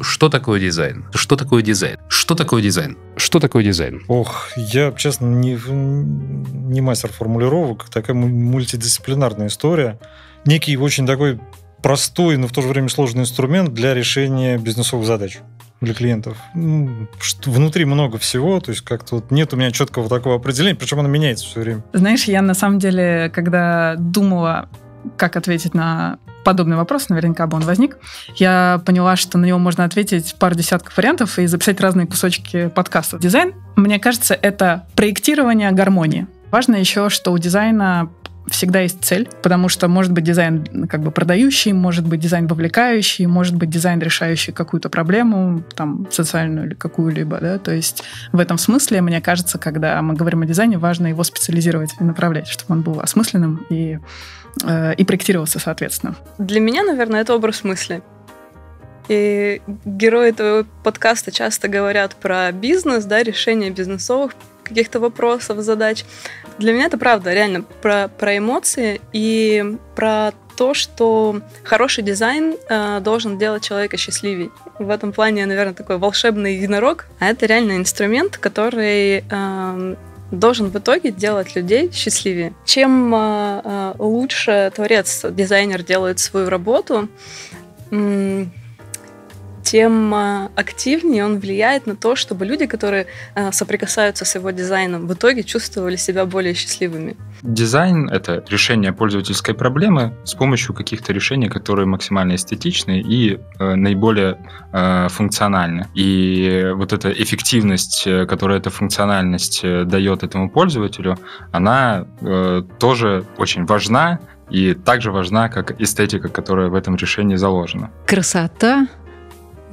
Что такое дизайн? Что такое дизайн? Что такое дизайн? Что такое дизайн? Ох, я, честно, не, не мастер формулировок. Такая мультидисциплинарная история. Некий очень такой простой, но в то же время сложный инструмент для решения бизнесовых задач для клиентов. Внутри много всего, то есть как-то вот нет у меня четкого такого определения, причем оно меняется все время. Знаешь, я на самом деле, когда думала, как ответить на подобный вопрос, наверняка бы он возник, я поняла, что на него можно ответить пару десятков вариантов и записать разные кусочки подкаста. Дизайн, мне кажется, это проектирование гармонии. Важно еще, что у дизайна всегда есть цель, потому что может быть дизайн как бы продающий, может быть дизайн вовлекающий, может быть дизайн решающий какую-то проблему, там, социальную или какую-либо, да, то есть в этом смысле, мне кажется, когда мы говорим о дизайне, важно его специализировать и направлять, чтобы он был осмысленным и, э, и проектировался соответственно. Для меня, наверное, это образ мысли. И герои этого подкаста часто говорят про бизнес, да, решение бизнесовых каких-то вопросов, задач. Для меня это правда, реально про, про эмоции и про то, что хороший дизайн э, должен делать человека счастливее. В этом плане я, наверное, такой волшебный единорог, а это реально инструмент, который э, должен в итоге делать людей счастливее. Чем э, э, лучше творец, дизайнер делает свою работу, тем а, активнее он влияет на то, чтобы люди, которые а, соприкасаются с его дизайном, в итоге чувствовали себя более счастливыми. Дизайн — это решение пользовательской проблемы с помощью каких-то решений, которые максимально эстетичны и э, наиболее э, функциональны. И вот эта эффективность, э, которую эта функциональность э, дает этому пользователю, она э, тоже очень важна, и также важна, как эстетика, которая в этом решении заложена. Красота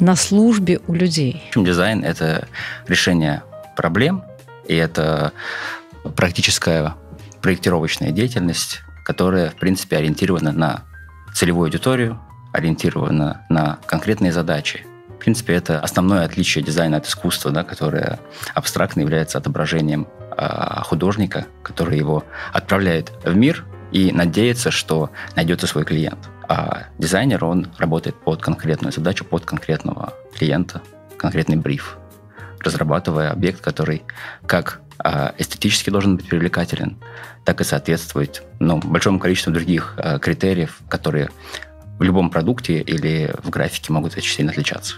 на службе у людей. Дизайн — это решение проблем, и это практическая проектировочная деятельность, которая, в принципе, ориентирована на целевую аудиторию, ориентирована на конкретные задачи. В принципе, это основное отличие дизайна от искусства, да, которое абстрактно является отображением э, художника, который его отправляет в мир и надеется, что найдется свой клиент. А дизайнер, он работает под конкретную задачу, под конкретного клиента, конкретный бриф, разрабатывая объект, который как а, эстетически должен быть привлекателен, так и соответствует ну, большому количеству других а, критериев, которые в любом продукте или в графике могут очень сильно отличаться.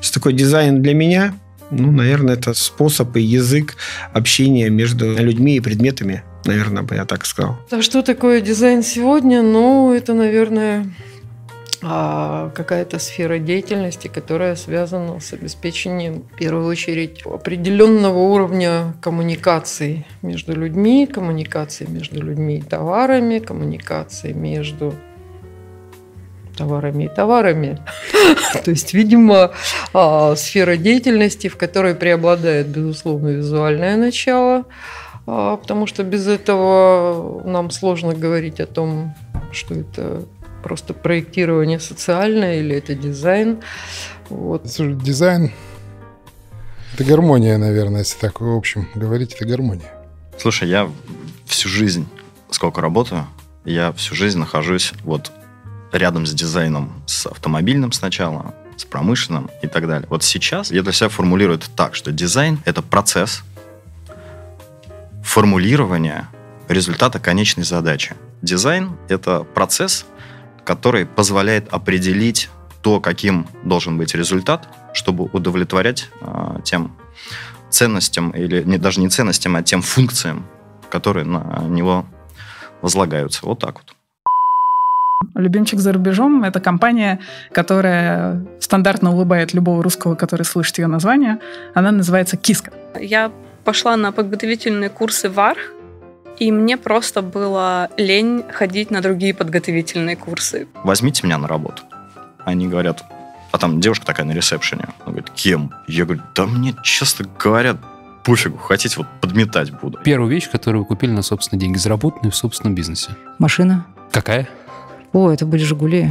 Что такое дизайн для меня? Ну, наверное, это способ и язык общения между людьми и предметами. Наверное, бы я так сказал. А что такое дизайн сегодня? Ну, это, наверное, а, какая-то сфера деятельности, которая связана с обеспечением, в первую очередь, определенного уровня коммуникации между людьми, коммуникации между людьми и товарами, коммуникации между товарами и товарами. То есть, видимо, а, сфера деятельности, в которой преобладает, безусловно, визуальное начало, потому что без этого нам сложно говорить о том, что это просто проектирование социальное или это дизайн. Вот. Слушай, дизайн – это гармония, наверное, если так в общем говорить, это гармония. Слушай, я всю жизнь, сколько работаю, я всю жизнь нахожусь вот рядом с дизайном, с автомобильным сначала, с промышленным и так далее. Вот сейчас я для себя формулирую это так, что дизайн – это процесс формулирования результата конечной задачи. Дизайн – это процесс, который позволяет определить то, каким должен быть результат, чтобы удовлетворять э, тем ценностям, или не, даже не ценностям, а тем функциям, которые на него возлагаются. Вот так вот. Любимчик за рубежом — это компания, которая стандартно улыбает любого русского, который слышит ее название. Она называется «Киска». Я пошла на подготовительные курсы ВАР, и мне просто было лень ходить на другие подготовительные курсы. Возьмите меня на работу. Они говорят, а там девушка такая на ресепшене. Она говорит, кем? Я говорю, да мне часто говорят, пофигу, хотите, вот подметать буду. Первую вещь, которую вы купили на собственные деньги, заработанную в собственном бизнесе. Машина. Какая? О, это были «Жигули».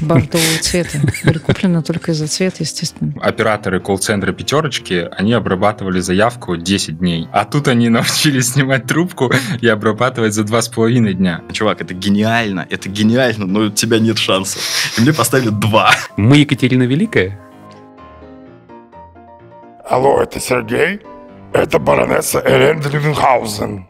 Бордового цвета. Были куплены только из-за цвета, естественно. Операторы колл-центра «Пятерочки», они обрабатывали заявку 10 дней. А тут они научились снимать трубку и обрабатывать за два с половиной дня. Чувак, это гениально, это гениально, но у тебя нет шансов. И мне поставили два. Мы Екатерина Великая? Алло, это Сергей? Это баронесса Элен Ливенхаузен.